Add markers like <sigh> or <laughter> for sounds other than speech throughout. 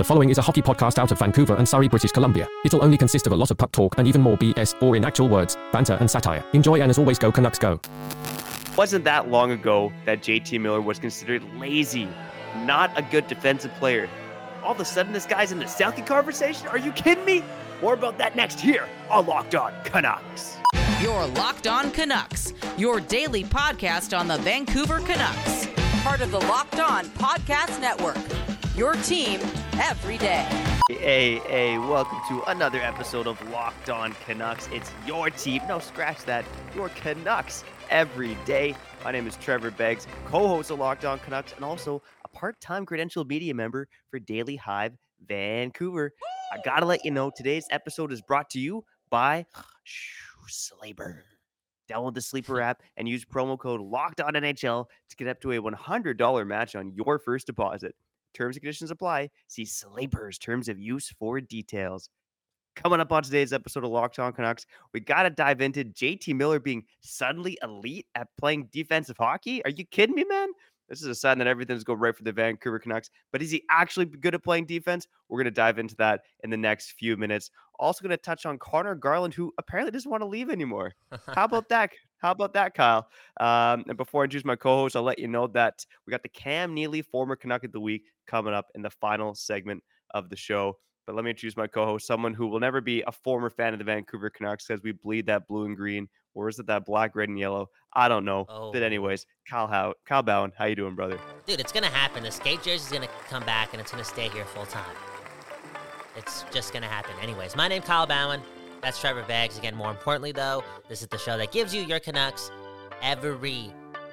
The following is a hockey podcast out of Vancouver and Surrey, British Columbia. It'll only consist of a lot of puck talk and even more BS, or in actual words, banter and satire. Enjoy and as always, go Canucks go. Wasn't that long ago that JT Miller was considered lazy, not a good defensive player. All of a sudden, this guy's in the Selke conversation? Are you kidding me? More about that next here on Locked On Canucks. Your Locked On Canucks, your daily podcast on the Vancouver Canucks. Part of the Locked On Podcast Network. Your team every day. Hey, hey, welcome to another episode of Locked On Canucks. It's your team. No, scratch that. Your Canucks every day. My name is Trevor Beggs, co host of Locked On Canucks, and also a part time credential media member for Daily Hive Vancouver. I gotta let you know today's episode is brought to you by Sleeper. Download the Sleeper app and use promo code Locked On NHL to get up to a $100 match on your first deposit. Terms and conditions apply. See Sleeper's terms of use for details. Coming up on today's episode of Locked On Canucks, we got to dive into JT Miller being suddenly elite at playing defensive hockey. Are you kidding me, man? This is a sign that everything's going right for the Vancouver Canucks. But is he actually good at playing defense? We're going to dive into that in the next few minutes. Also, going to touch on Conor Garland, who apparently doesn't want to leave anymore. How about that? How about that, Kyle? Um, and before I introduce my co-host, I'll let you know that we got the Cam Neely former Canuck of the Week coming up in the final segment of the show. But let me introduce my co-host, someone who will never be a former fan of the Vancouver Canucks because we bleed that blue and green, or is it that black, red, and yellow? I don't know. Oh. But anyways, Kyle How Kyle Bhawan, how you doing, brother? Dude, it's gonna happen. The skate jersey's gonna come back and it's gonna stay here full time. It's just gonna happen. Anyways, my name Kyle Bhawan. That's Trevor Beggs. Again, more importantly though, this is the show that gives you your Canucks every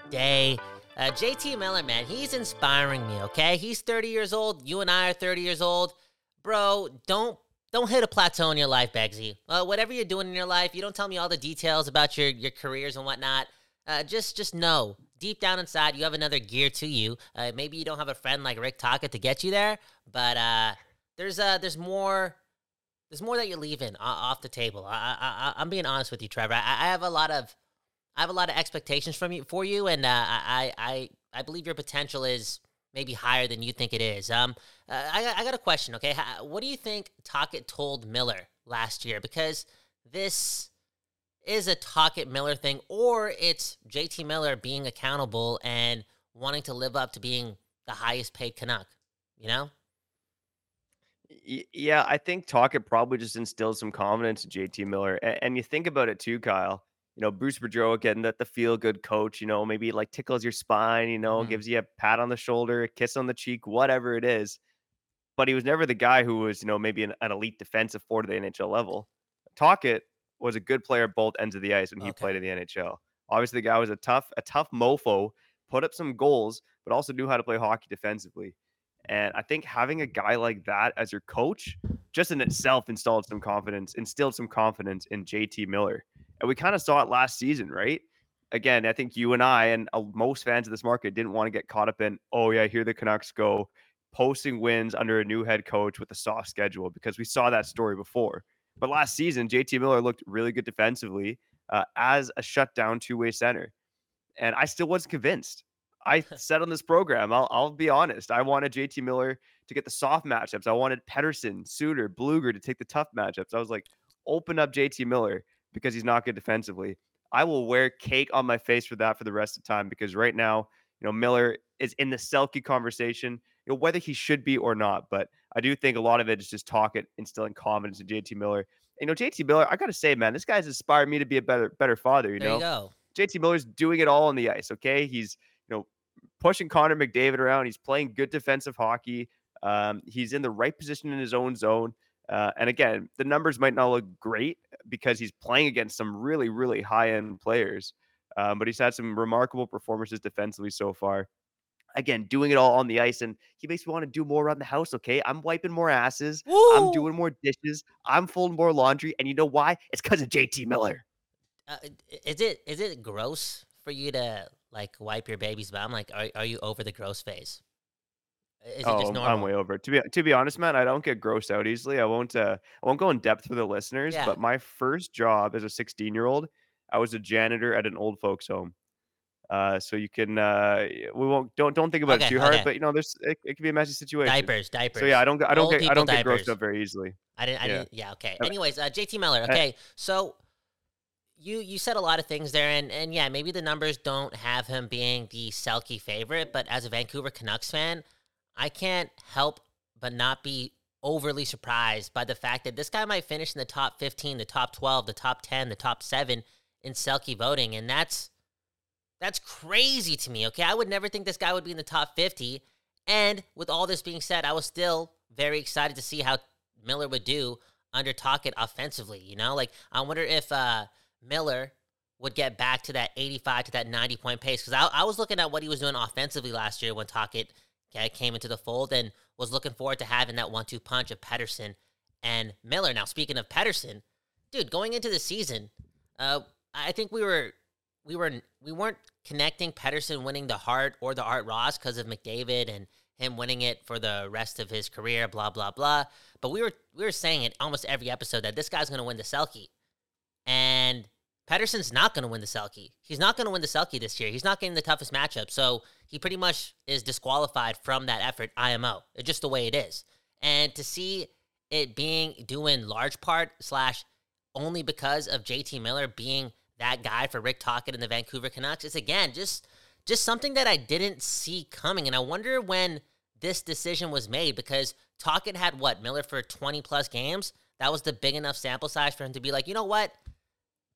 day. Uh, JT Miller, man, he's inspiring me. Okay, he's 30 years old. You and I are 30 years old, bro. Don't don't hit a plateau in your life, Beggsy. Uh, whatever you're doing in your life, you don't tell me all the details about your your careers and whatnot. Uh, just just know deep down inside you have another gear to you. Uh, maybe you don't have a friend like Rick Tocchet to get you there, but uh, there's uh there's more there's more that you're leaving off the table. I, I, I I'm being honest with you, Trevor. I, I have a lot of I have a lot of expectations from you for you, and uh, I I I believe your potential is maybe higher than you think it is. Um, uh, I I got a question. Okay, what do you think Tocchet told Miller last year? Because this is a Tocchet Miller thing, or it's JT Miller being accountable and wanting to live up to being the highest paid Canuck. You know? Yeah, I think Tocchet probably just instilled some confidence in JT Miller. And, and you think about it too, Kyle. You know, Bruce Boudreau getting that the feel good coach, you know, maybe like tickles your spine, you know, Mhm. gives you a pat on the shoulder, a kiss on the cheek, whatever it is. But he was never the guy who was, you know, maybe an, an elite defensive forward at the NHL level. Tocchet was a good player at both ends of the ice when he Okay. played in the NHL. Obviously, the guy was a tough, a tough mofo, put up some goals, but also knew how to play hockey defensively. And I think having a guy like that as your coach just in itself installed some confidence, instilled some confidence in JT Miller. And we kind of saw it last season, right? Again, I think you and I and uh, most fans of this market didn't want to get caught up in, oh, yeah, here the Canucks go posting wins under a new head coach with a soft schedule because we saw that story before. But last season, JT Miller looked really good defensively uh, as a shutdown two way center. And I still wasn't convinced. I said on this program, I'll, I'll be honest, I wanted JT Miller to get the soft matchups. I wanted Pettersson, Suter, Blueger to take the tough matchups. I was like, open up JT Miller because he's not good defensively. I will wear cake on my face for that for the rest of the time because right now, you know, Miller is in the Selke conversation, you know, whether he should be or not. But I do think a lot of it is just Tocchet, instilling confidence in JT Miller. You know, JT Miller, I gotta say, man, this guy's inspired me to be a better, better father. You there know, you go. JT Miller's doing it all on the ice. Okay, he's pushing Connor McDavid around. He's playing good defensive hockey. Um, he's in the right position in his own zone. Uh, and again, the numbers might not look great because he's playing against some really, really high end players. Um, but he's had some remarkable performances defensively so far. Again, doing it all on the ice, and he makes me want to do more around the house. Okay, I'm wiping more asses. I'm doing more dishes. I'm folding more laundry, and you know why? It's because of JT Miller. Uh, is it is it gross for you to like wipe your baby's bum? Like, are are you over the gross phase? Is it oh, just I'm- normal? I'm way over. it. To be to be honest, man, I don't get grossed out easily. I won't. Uh, I won't go in depth for the listeners. Yeah. But my first job as a 16 year old, I was a janitor at an old folks home. Uh, so you can uh, we won't don't don't think about Okay, it too hard, okay. but you know there's it, it could be a messy situation. Diapers, diapers. So yeah, I don't I don't Old get I don't get grossed up very easily. I didn't. I Yeah. didn't. Yeah. Okay. Anyways, uh, JT Miller. Okay. So you you said a lot of things there, and and yeah, maybe the numbers don't have him being the Selke favorite, but as a Vancouver Canucks fan, I can't help but not be overly surprised by the fact that this guy might finish in the top 15, the top 12, the top 10, the top 7 in Selke voting and that's that's crazy to me, okay? I would never think this guy would be in the top 50. And with all this being said, I was still very excited to see how Miller would do under Tocchet offensively, you know? Like I wonder if uh Miller would get back to that 85 to that 90 point pace because I, I was looking at what he was doing offensively last year when Tocchet ca- came into the fold and was looking forward to having that one two punch of Pettersson and Miller. Now, speaking of Pettersson, dude, going into the season, uh, I think we were we were we weren't connecting Pettersson winning the Hart or the Art Ross because of McDavid and him winning it for the rest of his career, blah blah blah. But we were we were saying it almost every episode that this guy's going to win the Selke, and Pettersson's not going to win the Selke. He's not going to win the Selke this year. He's not getting the toughest matchup, so he pretty much is disqualified from that effort. IMO, it's just the way it is. And to see it being in large part slash only because of JT Miller being that guy for Rick Tocchet and the Vancouver Canucks is again just just something that I didn't see coming. And I wonder when this decision was made because Tocchet had what Miller for 20 plus games. That was the big enough sample size for him to be like, you know what,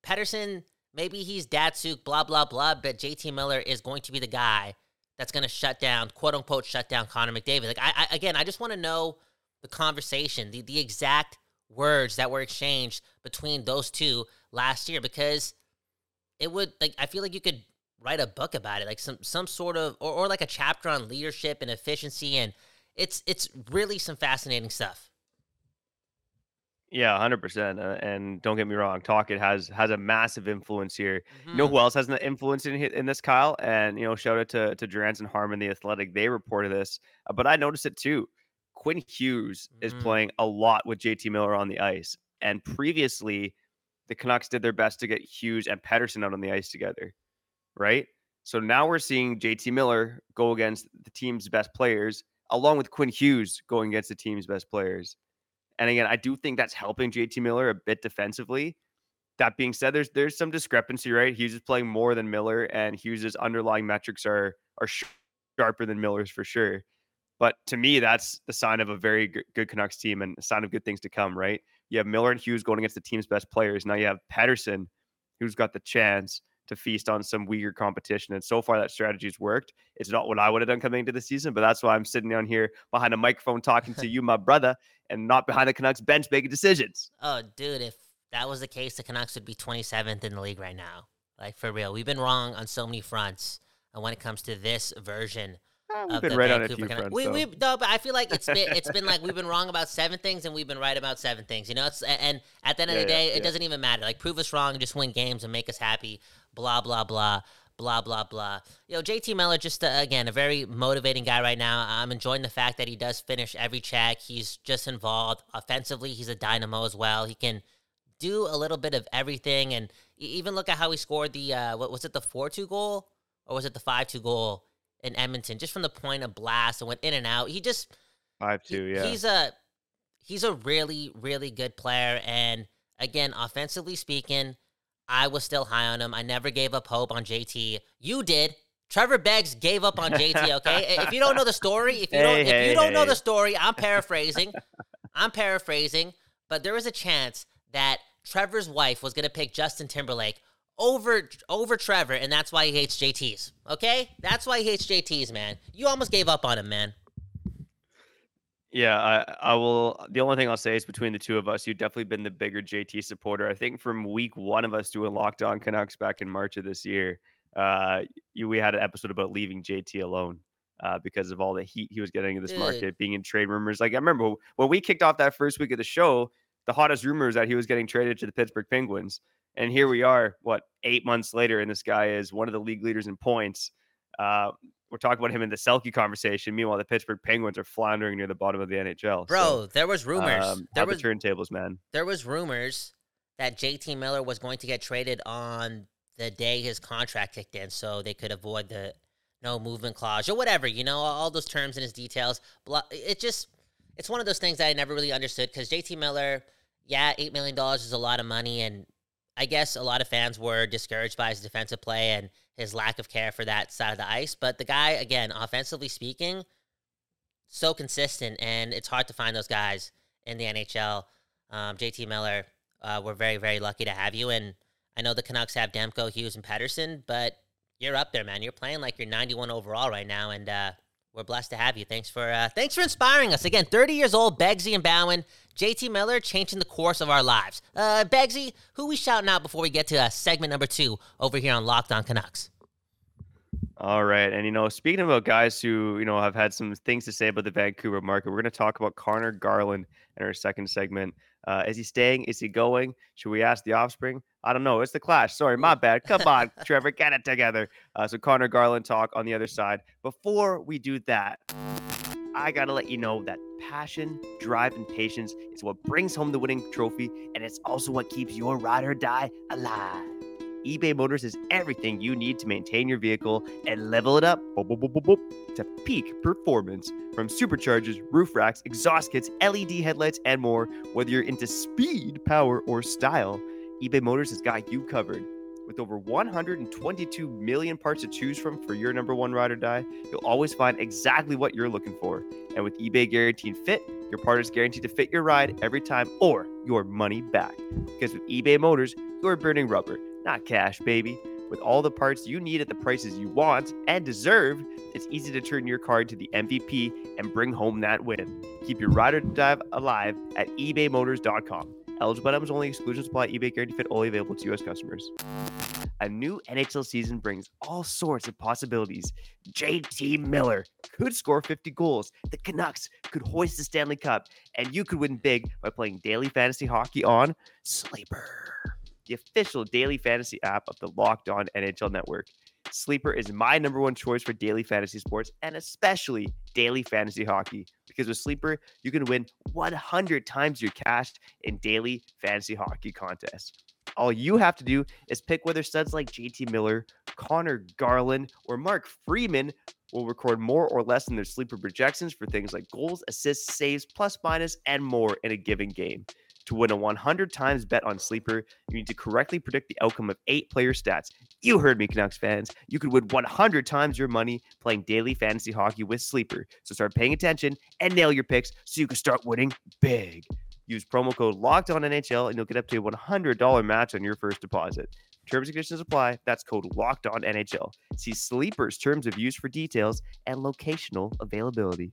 Pettersson, maybe he's Datsyuk, blah blah blah, but JT Miller is going to be the guy that's going to shut down, quote unquote, shut down Connor McDavid. Like I, I again, I just want to know the conversation, the the exact words that were exchanged between those two last year because it would like I feel like you could write a book about it, like some some sort of or, or like a chapter on leadership and efficiency, and it's it's really some fascinating stuff. Yeah, hundred percent. Uh, and don't get me wrong, Tocchet has has a massive influence here. You know Mhm. who else has an influence in in this, Kyle? And you know, shout out to to Drance and Harman, the Athletic. They reported this, uh, but I noticed it too. Quinn Hughes is Mm. playing a lot with JT Miller on the ice, and previously, the Canucks did their best to get Hughes and Pettersson out on the ice together, right? So now we're seeing JT Miller go against the team's best players, along with Quinn Hughes going against the team's best players. And again, I do think that's helping JT Miller a bit defensively. That being said, there's there's some discrepancy, right? Hughes is playing more than Miller, and Hughes's underlying metrics are are sharper than Miller's for sure. But to me, that's the sign of a very good, good Canucks team and a sign of good things to come, right? You have Miller and Hughes going against the team's best players. Now you have Pettersson, who's got the chance to feast on some weaker competition. And so far, that strategy's worked. It's not what I would have done coming into the season, but that's why I'm sitting down here behind a microphone talking to <laughs> you, my brother, and not behind the Canucks bench making decisions. Oh, dude, if that was the case, the Canucks would be 27th in the league right now. Like for real, we've been wrong on so many fronts. And when it comes to this version Eh, we've been right on a few fronts. we though. we no, but I feel like it's been it's been like we've been wrong about seven things and we've been right about seven things. You know, it's and at the end of Yeah, the day, yeah. it doesn't even matter. Like prove us wrong, just win games and make us happy. Blah blah blah. Blah blah blah. You know, JT Miller just uh, again a very motivating guy right now. I'm enjoying the fact that he does finish every check. He's just involved offensively. He's a dynamo as well. He can do a little bit of everything, and even look at how he scored the uh, what was it the four two goal or was it the five two goal in Edmonton? Just from the point of blast and went in and out. He just Five he- two, yeah. He's a he's a really really good player, and again, offensively speaking, I was still high on him. I never gave up hope on JT. You did. Trevor Beggs gave up on JT. Okay, if you don't know the story, if you don't, Hey, if hey, you don't know the story, I'm paraphrasing. I'm paraphrasing, but there was a chance that Trevor's wife was gonna pick Justin Timberlake over over Trevor, and that's why he hates JTs. Okay, that's why he hates JTs, man. You almost gave up on him, man. Yeah, I, I will. The only thing I'll say is between the two of us, you've definitely been the bigger JT supporter. I think from week one of us doing Locked On Canucks back in March of this year, uh, you, we had an episode about leaving JT alone uh, because of all the heat he was getting in this Dude. market, being in trade rumors. Like I remember when we kicked off that first week of the show, the hottest rumor is that he was getting traded to the Pittsburgh Penguins, and here we are, what eight months later, and this guy is one of the league leaders in points. Uh, we're talking about him in the Selke conversation. Meanwhile, the Pittsburgh Penguins are floundering near the bottom of the NHL. Bro, So, there was rumors. um, there was the turntables, man. there was rumors that JT Miller was going to get traded on the day his contract kicked in, so they could avoid the no movement clause or whatever. You know, all those terms and his details. It just it's one of those things that I never really understood because JT Miller, yeah, eight million dollars is a lot of money, and I guess a lot of fans were discouraged by his defensive play and his lack of care for that side of the ice. But the guy, again, offensively speaking, so consistent, and it's hard to find those guys in the NHL. Um, JT Miller, uh, we're very, very lucky to have you. And I know the Canucks have Demko, Hughes, and Pettersson, but you're up there, man. You're playing like you're 91 overall right now, and uh, we're blessed to have you. Thanks for uh, thanks for inspiring us. Again, 30 years old, Beggsy and Bhawan, JT Miller changing the course of our lives. Uh, Beggsy, who we shouting out before we get to uh, segment number two over here on Locked On Canucks? All right. And, you know, speaking about guys who, you know, have had some things to say about the Vancouver market, we're going to talk about Conor Garland in our second segment. Uh, is he staying? Is he going? Should we ask the offspring? I don't know. It's the clash. Sorry, my bad. Come on, <laughs> Trevor, get it together. Uh, so Conor Garland talk on the other side. Before we do that, I gotta let you know that passion, drive, and patience is what brings home the winning trophy, and it's also what keeps your ride or die alive eBay Motors is everything you need to maintain your vehicle and level it up boop, boop, boop, to peak performance. From superchargers, roof racks, exhaust kits, LED headlights, and more, whether you're into speed, power, or style, eBay Motors has got you covered. With over 122 million parts to choose from for your number one ride or die, you'll always find exactly what you're looking for. And with eBay Guaranteed Fit, your part is guaranteed to fit your ride every time or your money back. Because with eBay Motors, you're burning rubber not cash, baby. With all the parts you need at the prices you want and deserve, it's easy to turn your car into the MVP and bring home that win. Keep your ride or dive alive at ebaymotors.com. Eligible items only, exclusions apply, eBay guarantee fit only available to U.S. customers. A new NHL season brings all sorts of possibilities. JT Miller could score 50 goals. The Canucks could hoist the Stanley Cup, and you could win big by playing daily fantasy hockey on Sleeper the official daily fantasy app of the Locked On NHL Network. Sleeper is my number one choice for daily fantasy sports and especially daily fantasy hockey because with Sleeper, you can win 100 times your cash in daily fantasy hockey contests. All you have to do is pick whether studs like JT Miller, Conor Garland, or Mark Friedman will record more or less in their sleeper projections for things like goals, assists, saves, plus minus, and more in a given game. To win a 100 times bet on Sleeper, you need to correctly predict the outcome of eight player stats. You heard me, Canucks fans. You could win 100 times your money playing daily fantasy hockey with Sleeper. So start paying attention and nail your picks so you can start winning big. Use promo code Locked On NHL and you'll get up to a $100 match on your first deposit. Terms and conditions apply. That's code Locked On NHL. See Sleeper's terms of use for details and locational availability.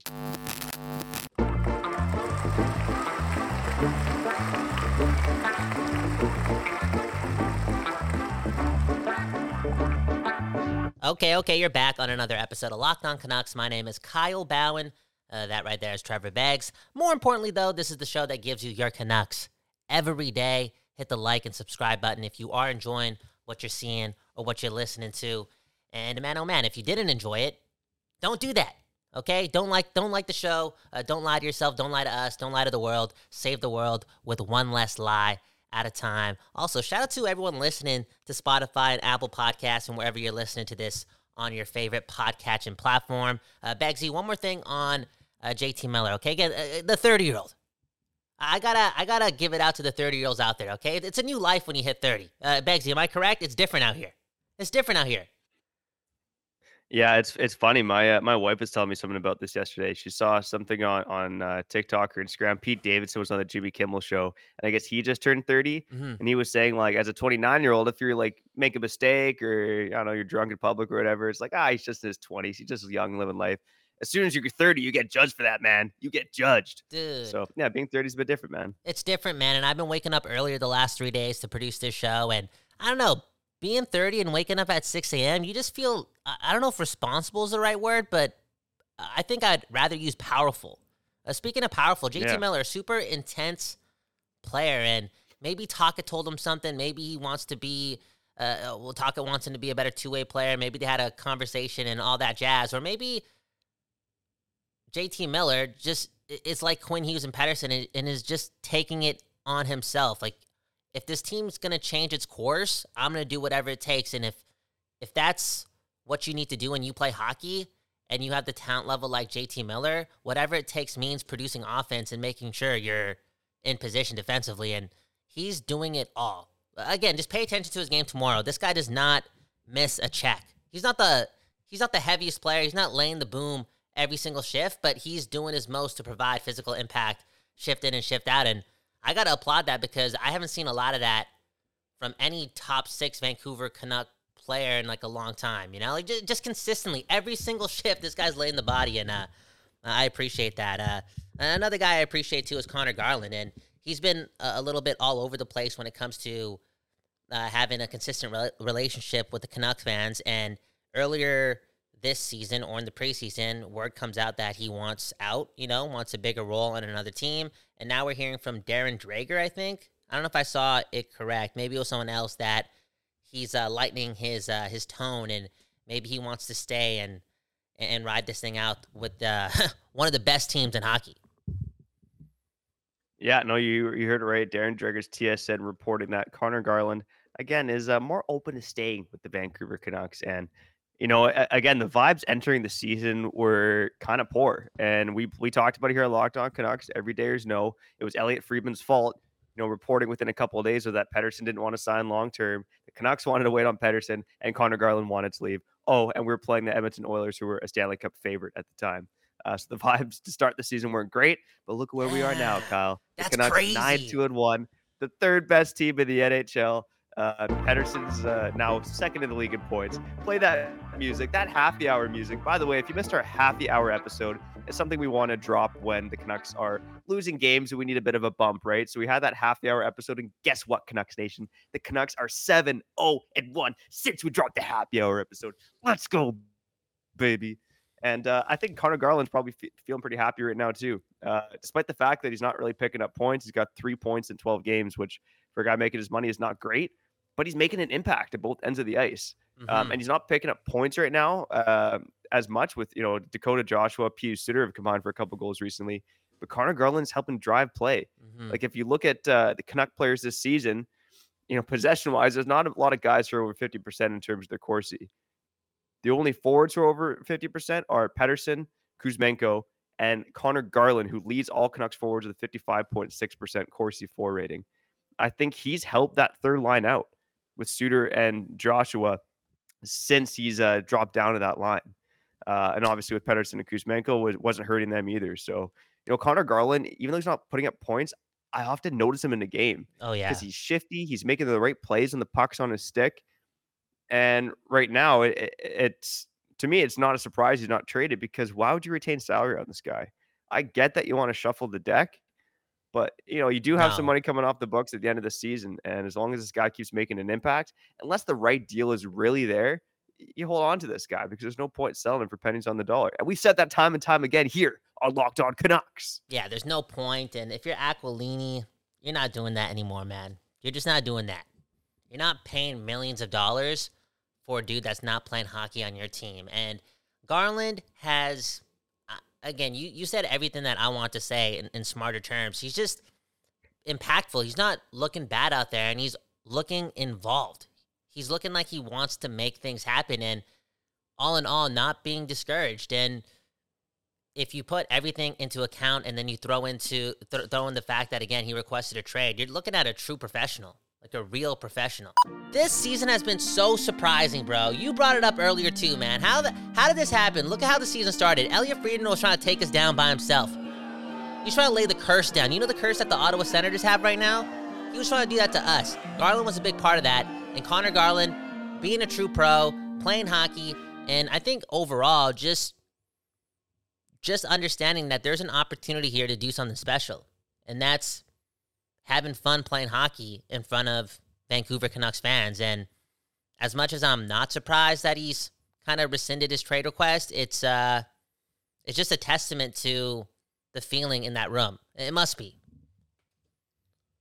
Okay, okay, you're back on another episode of Locked On Canucks. My name is Kyle Bhawan. Uh, that right there is Trevor Beggs. More importantly, though, this is the show that gives you your Canucks every day. Hit the like and subscribe button if you are enjoying what you're seeing or what you're listening to. And man, oh man, if you didn't enjoy it, don't do that. Okay, don't like don't like the show. Uh, don't lie to yourself. Don't lie to us. Don't lie to the world. Save the world with one less lie at a time. Also, shout out to everyone listening to Spotify and Apple Podcasts and wherever you're listening to this on your favorite podcatching platform. Uh, Beggsy, one more thing on uh, JT Miller. Okay, again, uh, the 30 year old. I gotta, I gotta give it out to the 30 year olds out there. Okay, it's a new life when you hit 30. Uh, Beggsy, am I correct? It's different out here. It's different out here. Yeah, it's it's funny. My uh, my wife was telling me something about this yesterday. She saw something on on uh, TikTok or Instagram. Pete Davidson was on the Jimmy Kimmel show, and I guess he just turned 30 mm-hmm. and he was saying like, as a 29 year old, if you're like make a mistake or I don't know, you're drunk in public or whatever, it's like ah, he's just in his 20s. He's just young, living life. As soon as you're 30, you get judged for that, man. You get judged. Dude. So yeah, being 30 is a bit different, man. It's different, man. And I've been waking up earlier the last three days to produce this show, and I don't know being 30 and waking up at 6 a.m., you just feel, I don't know if responsible is the right word, but I think I'd rather use powerful. Uh, speaking of powerful, JT yeah. Miller, super intense player, and maybe Tocchet told him something. Maybe he wants to be, uh, uh well, Tocchet wants him to be a better two way player. Maybe they had a conversation and all that jazz. Or maybe JT Miller just, it's like Quinn Hughes and Pettersson and, and is just taking it on himself. Like, if this team's going to change its course, I'm going to do whatever it takes. And if if that's what you need to do when you play hockey and you have the talent level like JT Miller, whatever it takes means producing offense and making sure you're in position defensively. And he's doing it all. Again, just pay attention to his game tomorrow. This guy does not miss a check. He's not the he's not the heaviest player. He's not laying the boom every single shift, but he's doing his most to provide physical impact, shift in and shift out. And I got to applaud that because I haven't seen a lot of that from any top six Vancouver Canuck player in like a long time. You know, like just, just consistently every single <laughs> shift, this guy's laying the body, and uh, I appreciate that. Uh, another guy I appreciate too is Conor Garland, and he's been a, little bit all over the place when it comes to uh, having a consistent re- relationship with the Canucks fans. And earlier this season or in the preseason, word comes out that he wants out, you know, wants a bigger role on another team. And now we're hearing from Darren Dreger, I think. I don't know if I saw it correct. Maybe it was someone else that he's uh, lightening his uh, his tone and maybe he wants to stay and and ride this thing out with uh, <laughs> one of the best teams in hockey. Yeah, no, you you heard it right. Darren Dreger's TSN reporting that Conor Garland again is uh, more open to staying with the Vancouver Canucks and you know, again, the vibes entering the season were kind of poor, and we we talked about it here on Locked On Canucks. Every dayers know it was Elliotte Friedman's fault. You know, reporting within a couple of days of that Pettersson didn't want to sign long term. The Canucks wanted to wait on Pettersson, and Conor Garland wanted to leave. Oh, and we were playing the Edmonton Oilers, who were a Stanley Cup favorite at the time. Uh, so the <laughs> vibes to start the season weren't great, but look where we are now, Kyle. The That's Canucks crazy. nine two and one, the third best team in the NHL. Uh, Pettersson's uh, now second in the league in points. Play that music, that happy hour music. By the way, if you missed our happy hour episode, it's something we want to drop when the Canucks are losing games and we need a bit of a bump, right? So we had that happy hour episode, and guess what, Canucks Nation? The Canucks are 7 0 and 1 since we dropped the happy hour episode. Let's go, baby. And uh, I think Conor Garland's probably feeling pretty happy right now, too. Uh, despite the fact that he's not really picking up points, he's got three points in 12 games, which for a guy making his money is not great but he's making an impact at both ends of the ice. Um, mm-hmm. Um, and he's not picking up points right now uh, as much with, you know, Dakota Joshua, Pius Suter have combined for a couple goals recently. But Conor Garland's helping drive play. Mm-hmm. Like if you look at uh, the Canuck players this season, you know, possession wise, there's not a lot of guys who are over 50% in terms of their Corsi. The only forwards who are over 50% are Pettersson, Kuzmenko, and Conor Garland, who leads all Canucks forwards with a 55.6% Corsi 4 rating. I think he's helped that third line out with Suter and Joshua since he's uh, dropped down to that line. Uh, and obviously with Pettersson and Kuzmenko was, wasn't hurting them either. So, you know, Conor Garland, even though he's not putting up points, I often notice him in the game. Oh, yeah. Because he's shifty. He's making the right plays when the puck's on his stick. And right now, it, it, it's to me, it's not a surprise he's not traded because why would you retain salary on this guy? I get that you want to shuffle the deck, but you know, you do have no. some money coming off the books at the end of the season, and as long as this guy keeps making an impact, unless the right deal is really there, you hold on to this guy because there's no point selling him for pennies on the dollar. And we said that time and time again here on Locked On Canucks. Yeah, there's no. And if you're Aquilini, you're not doing that anymore, man. You're just not doing that. You're not paying millions of dollars for a dude that's not playing hockey on your team. And Garland has again, you, you said everything that I want to say in, in smarter terms. He's just impactful. He's not looking bad out there, and he's looking involved. He's looking like he wants to make things happen, and all in all, not being discouraged. And if you put everything into account, and then you throw into th- throw in the fact that again he requested a trade, you're looking at a true professional like a real professional. This season has been so surprising, bro. You brought it up earlier too, man. How the how did this happen? Look at how the season started. Elliotte Friedman was trying to take us down by himself. He's trying to lay the curse down. You know the curse that the Ottawa Senators have right now? He was trying to do that to us. Garland was a big part of that. And Conor Garland, being a true pro, playing hockey, and I think overall just just understanding that there's an opportunity here to do something special. And that's having fun playing hockey in front of Vancouver Canucks fans. And as much as I'm not surprised that he's kind of rescinded his trade request, it's uh it's just a testament to the feeling in that room. It must be.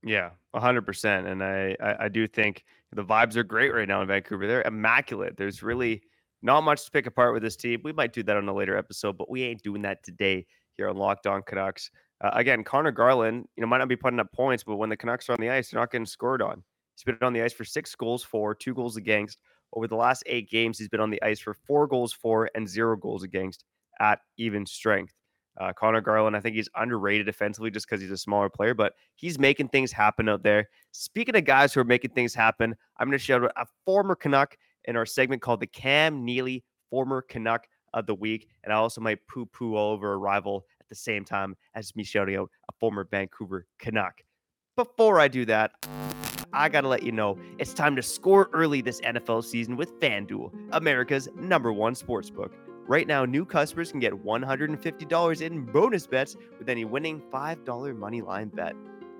Yeah, hundred percent. And I, I, I do think the vibes are great right now in Vancouver. They're immaculate. There's really not much to pick apart with this team. We might do that on a later episode, but we ain't doing that today here on Locked On Canucks. Uh, again, Conor Garland, you know, might not be putting up points, but when the Canucks are on the ice, they're not getting scored on. He's been on the ice for six goals for, two goals against. Over the last eight games, he's been on the ice for four goals for and zero goals against at even strength. Uh, Conor Garland, I think he's underrated defensively just because he's a smaller player, but he's making things happen out there. Speaking of guys who are making things happen, I'm going to shout out a former Canuck in our segment called the Cam Neely Former Canuck of the Week. And I also might poo poo all over a rival the same time as me shouting out a former Vancouver Canuck. Before I do that, I got to let you know it's time to score early this NFL season with FanDuel, America's number one sportsbook. Right now, new customers can get $150 in bonus bets with any winning $5 money line bet.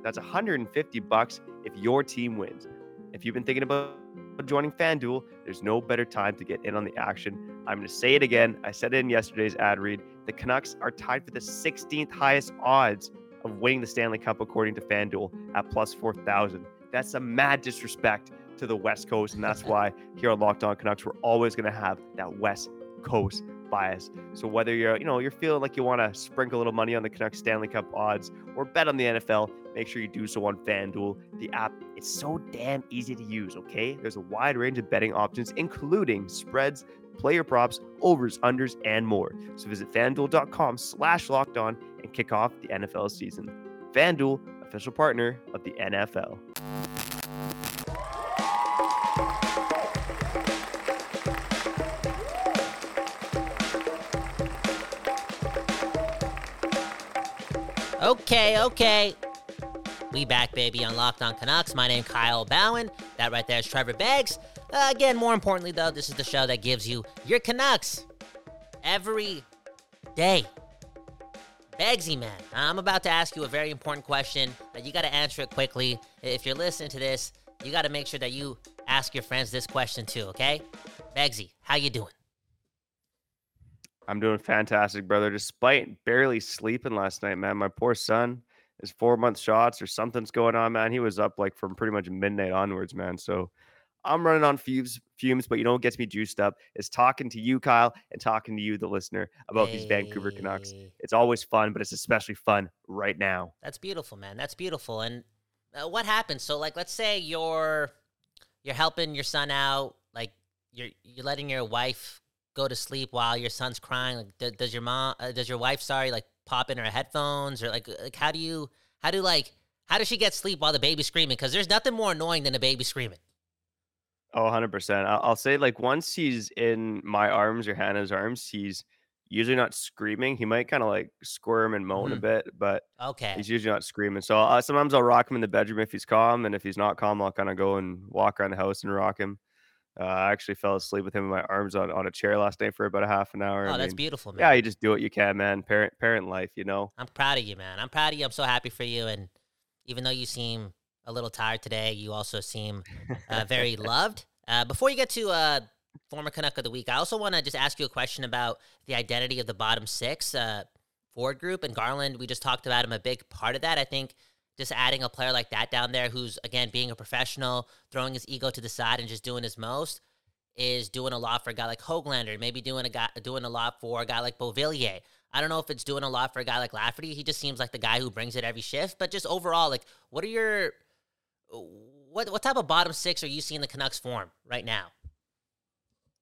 That's 150 bucks if your team wins. If you've been thinking about joining FanDuel, there's no better time to get in on the action. I'm going to say it again. I said it in yesterday's ad read. The Canucks are tied for the 16th highest odds of winning the Stanley Cup according to FanDuel at plus 4,000. That's a mad disrespect to the West Coast, and that's why <laughs> here on Locked On Canucks, we're always going to have that West Coast bias. So whether you're, you know, you're feeling like you want to sprinkle a little money on the Canucks Stanley Cup odds or bet on the NFL, make sure you do so on FanDuel. The app is so damn easy to use, okay? There's a wide range of betting options, including spreads, player props, overs, unders, and more. So visit fanduel.com slash locked on and kick off the NFL season. FanDuel, official partner of the NFL. Okay, okay. We back, baby, on Locked On Canucks. My name Kyle Bhawan. That right there is Trevor Beggs. Uh, again, more importantly, though, this is the show that gives you your Canucks every day. Beggsy, man, I'm about to ask you a very important question. You got to answer it quickly. If you're listening to this, you got to make sure that you ask your friends this question too, okay? Beggsy, how you doing? I'm doing fantastic, brother. Despite barely sleeping last night, man. My poor son, his four month shots or something's going on, man. He was up like from pretty much midnight onwards, man. So I'm running on fumes, fumes, but you know what gets me juiced up is talking to you, Kyle, and talking to you, the listener, about hey. these Vancouver Canucks. It's always fun, but it's especially fun right now. That's beautiful, man. That's beautiful. And uh, what happens? So, like, let's say you're you're helping your son out, like you're you're letting your wife go to sleep while your son's crying? Like, does your mom, uh, does your wife, sorry, like pop in her headphones or like, like how do you, how do like, how does she get sleep while the baby's screaming? Because there's nothing more annoying than a baby screaming. Oh, 100%. I'll, I'll say, like, once he's in my arms or Hannah's arms, he's usually not screaming. He might kind of like squirm and moan mm-hmm. a bit, but okay, he's usually not screaming. So uh, sometimes I'll rock him in the bedroom if he's calm, and if he's not calm, I'll kind of go and walk around the house and rock him. Uh, I actually fell asleep with him in my arms on, on a chair last night for about a half an hour. Oh, I that's mean, beautiful, man. Yeah, you just do what you can, man. Parent parent life, you know. I'm proud of you, man. I'm proud of you. I'm so happy for you. And even though you seem a little tired today, you also seem uh, very <laughs> loved. Uh, before you get to uh, former Canuck of the week, I also want to just ask you a question about the identity of the bottom six uh, forward group. And Garland, we just talked about him. A big part of that, I think just adding a player like that down there who's again being a professional, throwing his ego to the side and just doing his most is doing a lot for a guy like Hoglander, maybe doing a guy doing a lot for a guy like Beauvillier. I don't know if it's doing a lot for a guy like Lafferty. He just seems like the guy who brings it every shift. But just overall, like, what are your what what type of bottom six are you seeing the Canucks form right now?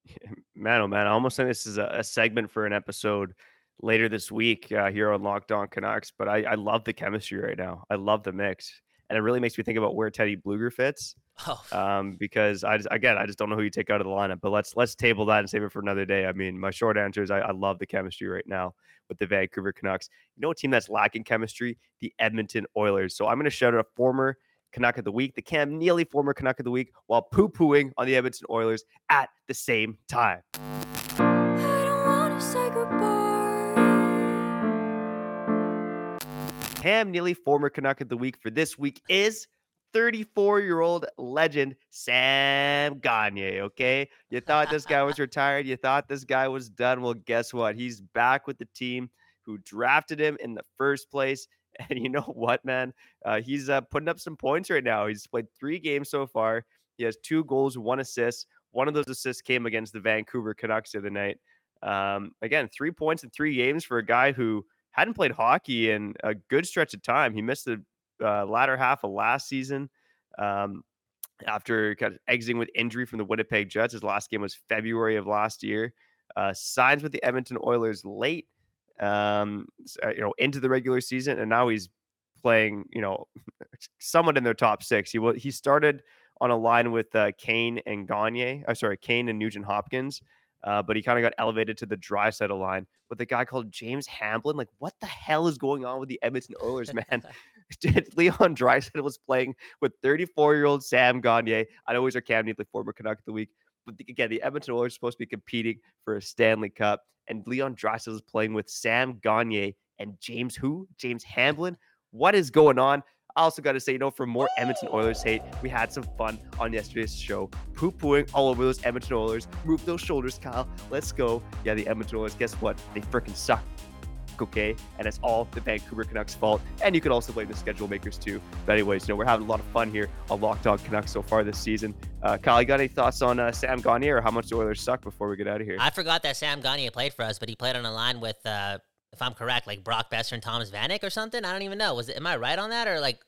<laughs> Man, oh man, I almost think this is a, a segment for an episode later this week uh, here on Locked On Canucks. But I, I love the chemistry right now. I love the mix, and it really makes me think about where Teddy Blueger fits. Oh. Um, because I just, again, I just don't know who you take out of the lineup. But let's let's table that and save it for another day. I mean, my short answer is I, I love the chemistry right now with the Vancouver Canucks. You know, a team that's lacking chemistry, the Edmonton Oilers. So I'm going to shout out a former Canuck of the week, the Cam Neely former Canuck of the week, while poo pooing on the Edmonton Oilers at the same time. Cam Neely, former Canuck of the week for this week is 34 year old legend Sam Gagne. Okay. You thought this guy was <laughs> retired. You thought this guy was done. Well, guess what? He's back with the team who drafted him in the first place. <laughs> And you know what, man? Uh, he's uh, putting up some points right now. He's played three games so far. He has two goals, one assist. One of those assists came against the Vancouver Canucks the other night. Um, again, three points in three games for a guy who hadn't played hockey in a good stretch of time. He missed the uh, latter half of last season. Um, after kind of exiting with injury from the Winnipeg Jets. His last game was February of last year. Uh, signs with the Edmonton Oilers late, um, uh, you know, into the regular season, and now he's playing, you know, <laughs> somewhat in their top six. He he started on a line with uh, Kane and Gagne. I'm uh, sorry, Kane and Nugent Hopkins. Uh, but he kind of got elevated to the Draisaitl line with a guy called James Hamblin. Like, what the hell is going on with the Edmonton Oilers, man? <laughs> <laughs> Leon Draisaitl was playing with 34 year old Sam Gagne. I know he's our Cam Neely former Canuck of the week. But again, the Edmonton Oilers are supposed to be competing for a Stanley Cup. And Leon Draisaitl is playing with Sam Gagne and James who? James Hamblin. What is going on? I also got to say, you know, for more Edmonton Oilers hate, we had some fun on yesterday's show, poo pooing all over those Edmonton Oilers. Move those shoulders, Kyle. Let's go. Yeah, the Edmonton Oilers, guess what? They freaking suck okay? And it's all the Vancouver Canucks' fault. And you can also blame the schedule makers too. But anyways, you know, we're having a lot of fun here on Locked On Canucks so far this season. Uh, Kyle, you got any thoughts on uh, Sam Gagne or how much the Oilers suck before we get out of here? I forgot that Sam Gagne played for us, but he played on a line with, uh, if I'm correct, like Brock Boeser and Thomas Vanek or something. I don't even know. Was it? Am I right on that or like?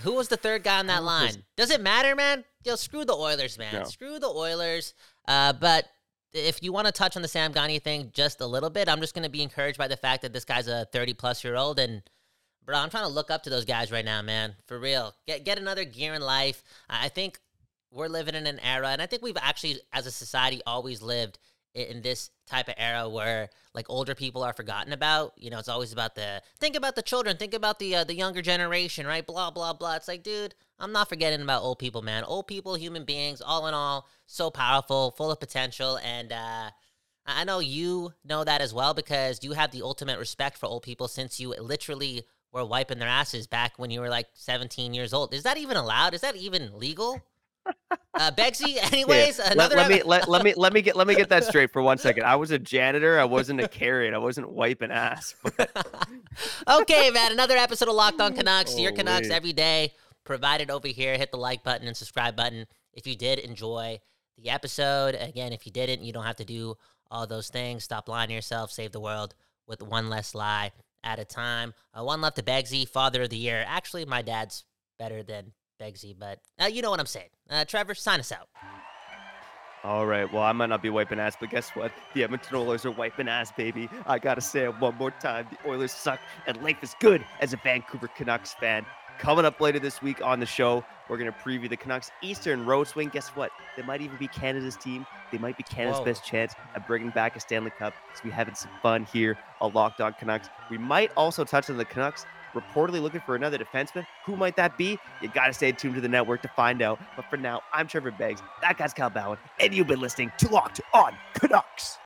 Who was the third guy on that line? Does it matter, man? Yo, screw the Oilers, man. No. Screw the Oilers. Uh, but if you want to touch on the Sam Gagne thing just a little bit, I'm just going to be encouraged by the fact that this guy's a 30 plus year old. And, bro, I'm trying to look up to those guys right now, man. For real. Get, get another gear in life. I think we're living in an era, and I think we've actually, as a society, always lived in this type of era where like older people are forgotten about you know it's always about the think about the children think about the uh, the younger generation right? Blah blah blah. It's like dude i'm not forgetting about old people man. Old people human beings all in all so powerful full of potential. And uh i know you know that as well because you have the ultimate respect for old people since you literally were wiping their asses back when you were like 17 years old. Is that even allowed? Is that even legal <laughs> uh, Beggsy, <laughs> anyways, yeah. let, let me let, let me let me get let me get that straight for one <laughs> second. I was a janitor. I wasn't a carrot. I wasn't wiping ass. <laughs> okay, man. Another episode of Locked On Canucks. Your Canucks every day. Provided over here. Hit the like button and subscribe button if you did enjoy the episode. Again, if you didn't, you don't have to do all those things. Stop lying to yourself. Save the world with one less lie at a time. Uh, one left to Beggsy, Father of the Year. Actually, my dad's better than Beggsy, but uh, you know what I'm saying. Uh, Trevor, sign us out. All right. Well, I might not be wiping ass, but guess what? The Edmonton Oilers are wiping ass, baby. I gotta say it one more time. The Oilers suck, and life is good as a Vancouver Canucks fan. Coming up later this week on the show, we're gonna preview the Canucks Eastern Road Swing. Guess what? They might even be Canada's team. They might be Canada's Whoa. best chance at bringing back a Stanley Cup. So we're having some fun here on Locked On Canucks. We might also touch on the Canucks reportedly looking for another defenseman. Who might that be? You got to stay tuned to the network to find out. But for now, I'm Trevor Beggs. That guy's Kyle Bhawan, and you've been listening to Locked on Canucks.